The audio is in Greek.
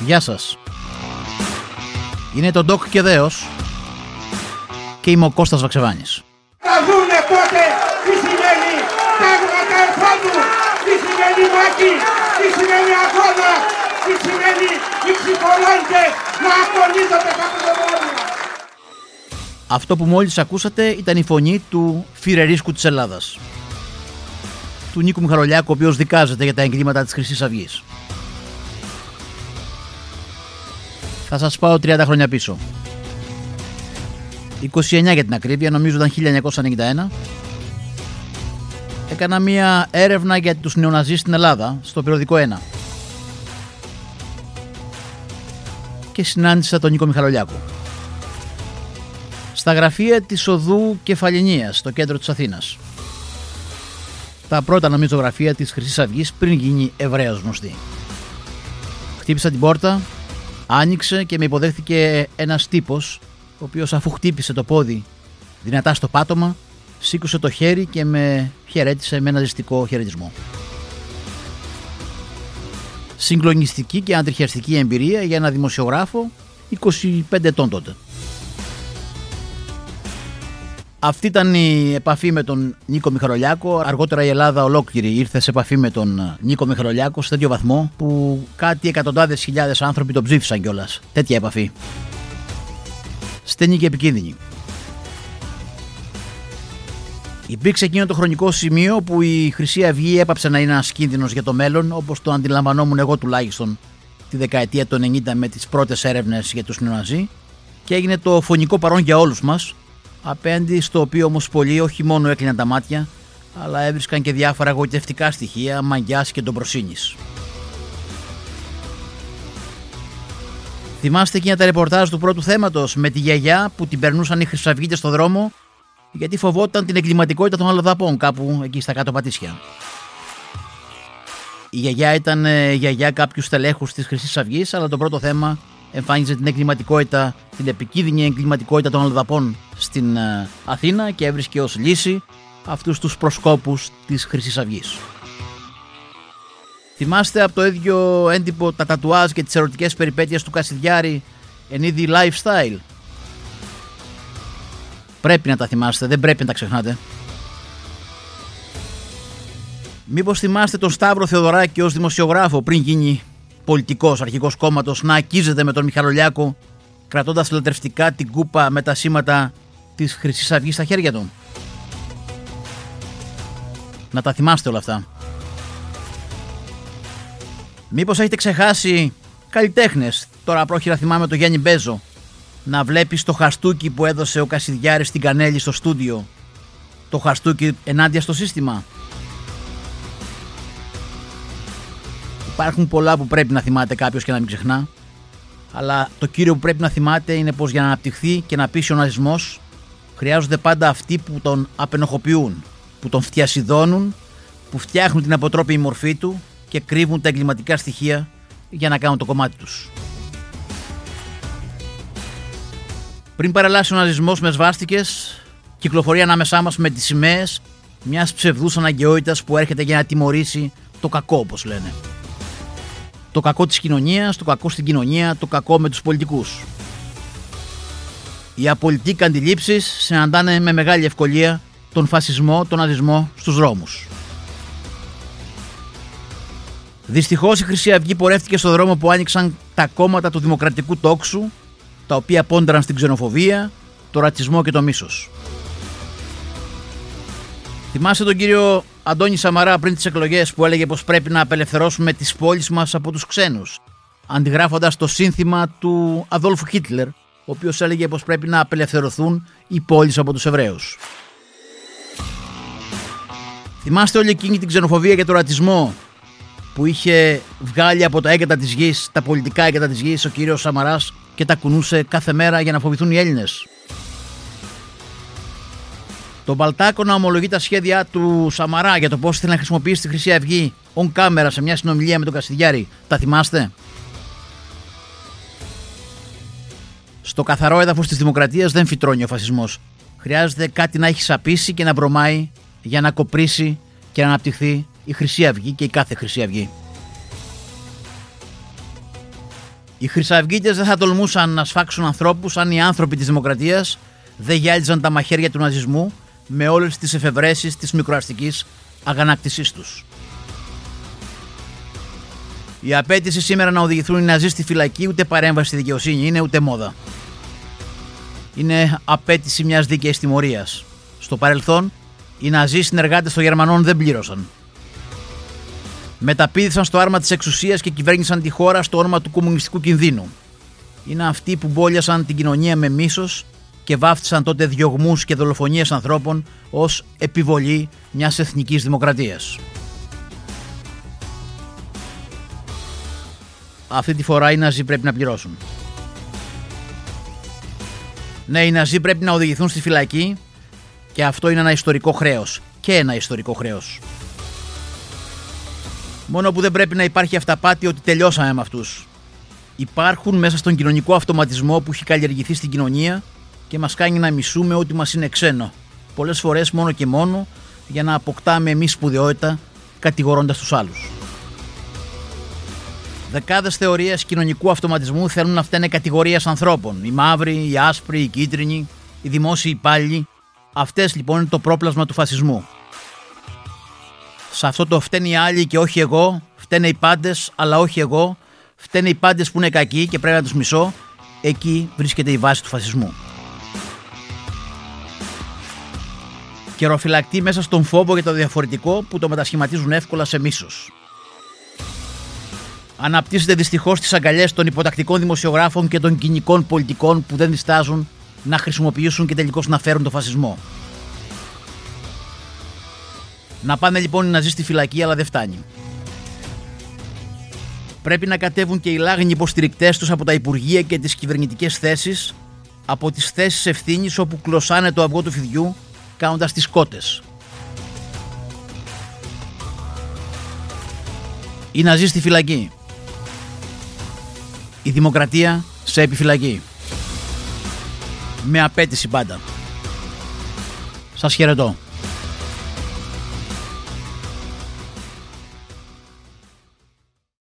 Γεια σας. Είναι το Ντοκ και Δέος και είμαι ο Κώστας Βαξεβάνης. Θα δούνε πότε τι σημαίνει τάγματα εφόδου, τι σημαίνει μάχη, τι σημαίνει αγώνα, τι σημαίνει οι ψυχολόγοι να αγωνίζονται κάτω το μόνο. Αυτό που μόλις ακούσατε ήταν η φωνή του φιρερίσκου της Ελλάδας. Του Νίκου Μιχαρολιάκου, ο οποίος δικάζεται για τα εγκλήματα της Χρυσής Αυγής. Θα σας πάω 30 χρόνια πίσω. 29 για την ακρίβεια, νομίζω ήταν 1991. Έκανα μία έρευνα για τους νεοναζί στην Ελλάδα, στο περιοδικό 1. Και συνάντησα τον Νίκο Μιχαλολιάκο. Στα γραφεία της Οδού Κεφαλινίας, στο κέντρο της Αθήνας. Τα πρώτα νομίζω γραφεία της Χρυσής Αυγής πριν γίνει Εβραίος γνωστή. Χτύπησα την πόρτα, άνοιξε και με υποδέχθηκε ένας τύπος ο οποίος αφού χτύπησε το πόδι δυνατά στο πάτωμα σήκωσε το χέρι και με χαιρέτησε με ένα ζεστικό χαιρετισμό. Συγκλονιστική και αντριχιαστική εμπειρία για ένα δημοσιογράφο 25 ετών τότε. Αυτή ήταν η επαφή με τον Νίκο Μιχαλολιάκο. Αργότερα η Ελλάδα ολόκληρη ήρθε σε επαφή με τον Νίκο Μιχαλολιάκο σε τέτοιο βαθμό που κάτι εκατοντάδες χιλιάδες άνθρωποι τον ψήφισαν κιόλας. Τέτοια επαφή. Στενή και επικίνδυνη. Υπήρξε εκείνο το χρονικό σημείο που η Χρυσή Αυγή έπαψε να είναι ένας κίνδυνος για το μέλλον, όπως το αντιλαμβανόμουν εγώ τουλάχιστον τη δεκαετία του 90 με τις πρώτες έρευνες για τους νεοναζί και έγινε το φωνικό παρόν για όλους μας, απέναντι στο οποίο όμως πολλοί όχι μόνο έκλειναν τα μάτια, αλλά έβρισκαν και διάφορα εγωιτευτικά στοιχεία μαγιάς και ντομπροσύνης. Θυμάστε εκείνα τα ρεπορτάζ του πρώτου θέματος με τη γιαγιά που την περνούσαν οι χρυσαυγίτες στο δρόμο γιατί φοβόταν την εγκληματικότητα των αλλοδαπών κάπου εκεί στα κάτω πατήσια. Η γιαγιά ήταν ε, γιαγιά κάποιου στελέχους της Χρυσής Αυγής, αλλά το πρώτο θέμα εμφάνιζε την εγκληματικότητα, την επικίνδυνη εγκληματικότητα των αλλοδαπών στην ε, Αθήνα και έβρισκε ως λύση αυτούς τους προσκόπους της Χρυσής Αυγής. Θυμάστε από το ίδιο έντυπο τα τατουάζ και τις ερωτικές περιπέτειες του Κασιδιάρη εν είδη lifestyle; Πρέπει να τα θυμάστε, δεν πρέπει να τα ξεχνάτε. Μήπως θυμάστε τον Σταύρο Θεοδωράκη ως δημοσιογράφο πριν γίνει πολιτικός αρχικός κόμματος να ακίζεται με τον Μιχαλολιάκο κρατώντας λατρευτικά την κούπα με τα σήματα της χρυσής Αυγής στα χέρια του. Να τα θυμάστε όλα αυτά. Μήπως έχετε ξεχάσει καλλιτέχνες. Τώρα πρόχειρα θυμάμαι το Γιάννη Μπέζο. Να βλέπεις το χαστούκι που έδωσε ο Κασιδιάρης στην Κανέλη στο στούντιο. Το χαστούκι ενάντια στο σύστημα. Υπάρχουν πολλά που πρέπει να θυμάται κάποιος και να μην ξεχνά. Αλλά το κύριο που πρέπει να θυμάται είναι πως για να αναπτυχθεί και να πείσει ο ναζισμός χρειάζονται πάντα αυτοί που τον απενοχοποιούν, που τον φτιασιδώνουν, που φτιάχνουν την αποτρόπιη μορφή του και κρύβουν τα εγκληματικά στοιχεία για να κάνουν το κομμάτι τους. Πριν παρελάσει ο ναζισμός με σβάστηκες, κυκλοφορεί ανάμεσά μας με τις σημαίες μιας ψευδούς αναγκαιότητας που έρχεται για να τιμωρήσει το κακό όπως λένε. Το κακό της κοινωνίας, το κακό στην κοινωνία, το κακό με τους πολιτικούς. Οι απολυτικοί αντιλήψεις συναντάνε με μεγάλη ευκολία τον φασισμό, τον ναζισμό στους δρόμους. Δυστυχώς η Χρυσή Αυγή πορεύτηκε στο δρόμο που άνοιξαν τα κόμματα του δημοκρατικού τόξου, τα οποία πόντραν στην ξενοφοβία, το ρατσισμό και το μίσος. Θυμάστε τον κύριο Αντώνη Σαμαρά πριν τις εκλογές που έλεγε πως πρέπει να απελευθερώσουμε τις πόλεις μας από τους ξένους, αντιγράφοντας το σύνθημα του Αδόλφου Χίτλερ, ο οποίος έλεγε πως πρέπει να απελευθερωθούν οι πόλεις από τους Εβραίους. Θυμάστε όλη εκείνη την ξενοφοβία και τον ρατσισμό που είχε βγάλει από τα έγκατα της γης, τα πολιτικά έγκατα της γης, ο κύριος Σαμαράς και τα κουνούσε κάθε μέρα για να φοβηθούν οι Έλληνες. Το Μπαλτάκο να ομολογεί τα σχέδιά του Σαμαρά για το πώς ήθελε να χρησιμοποιήσει τη Χρυσή Αυγή on κάμερα σε μια συνομιλία με τον Καστιδιάρη. Τα θυμάστε; Στο καθαρό έδαφος της Δημοκρατίας δεν φυτρώνει ο φασισμός. Χρειάζεται κάτι να έχει σαπίσει και να βρωμάει για να κοπρίσει και να αναπτυχθεί η Χρυσή Αυγή και η κάθε Χρυσή Αυγή. Οι Χρυσαυγίτες δεν θα τολμούσαν να σφάξουν ανθρώπους αν οι άνθρωποι της Δημοκρατίας δεν γυάλιζαν τα μαχαίρια του ναζισμού με όλες τις εφευρέσεις της μικροαστικής αγανάκτησής τους. Η απέτηση σήμερα να οδηγηθούν οι Ναζί στη φυλακή ούτε παρέμβαση στη δικαιοσύνη είναι ούτε μόδα. Είναι απέτηση μιας δίκαιης τιμωρίας. Στο παρελθόν, οι Ναζί συνεργάτες των Γερμανών δεν πλήρωσαν. Μεταπίδησαν στο άρμα της εξουσίας και κυβέρνησαν τη χώρα στο όνομα του κομμουνιστικού κινδύνου. Είναι αυτοί που μπόλιασαν την κοινωνία με μίσος και βάφτισαν τότε διωγμούς και δολοφονίες ανθρώπων ως επιβολή μιας εθνικής δημοκρατίας. αυτή τη φορά οι Ναζί πρέπει να πληρώσουν. Ναι, οι Ναζί πρέπει να οδηγηθούν στη φυλακή και αυτό είναι ένα ιστορικό χρέος. Και ένα ιστορικό χρέος. Μόνο που δεν πρέπει να υπάρχει αυταπάτη ότι τελειώσαμε με αυτούς. Υπάρχουν μέσα στον κοινωνικό αυτοματισμό που έχει καλλιεργηθεί στην κοινωνία και μας κάνει να μισούμε ότι μας είναι ξένο. Πολλές φορές μόνο και μόνο για να αποκτάμε εμείς σπουδαιότητα κατηγορώντας τους άλλους. Δεκάδες θεωρίες κοινωνικού αυτοματισμού θέλουν να φταίνε κατηγορίες ανθρώπων. Οι μαύροι, οι άσπροι, οι κίτρινοι, οι δημόσιοι υπάλληλοι. Αυτές λοιπόν είναι το πρόπλασμα του φασισμού. Σε αυτό το φταίνει οι άλλοι και όχι εγώ, φταίνε οι πάντες, αλλά όχι εγώ, φταίνε οι πάντες που είναι κακοί και πρέπει να τους μισώ. βρίσκεται η βάση του φασισμού. Καιροφυλακτή μέσα στον φόβο για το διαφορετικό που το μετασχηματίζουν εύκολα σε μίσος αναπτύσσεται δυστυχώς τις αγκαλιές των υποτακτικών δημοσιογράφων και των κοινικών πολιτικών που δεν διστάζουν να χρησιμοποιήσουν και τελικώς να φέρουν το φασισμό. Να πάνε λοιπόν οι Ναζί στη φυλακή, αλλά δεν φτάνει. Πρέπει να κατέβουν και οι λάγνοι υποστηρικτές τους από τα υπουργεία και τις κυβερνητικές θέσεις, από τις θέσεις ευθύνης όπου κλωσάνε το αυγό του φιδιού, κάνοντας τις κότες. Οι Ναζί στη φυλακή η δημοκρατία σε επιφυλακή. Με απέτηση πάντα. Σας χαιρετώ.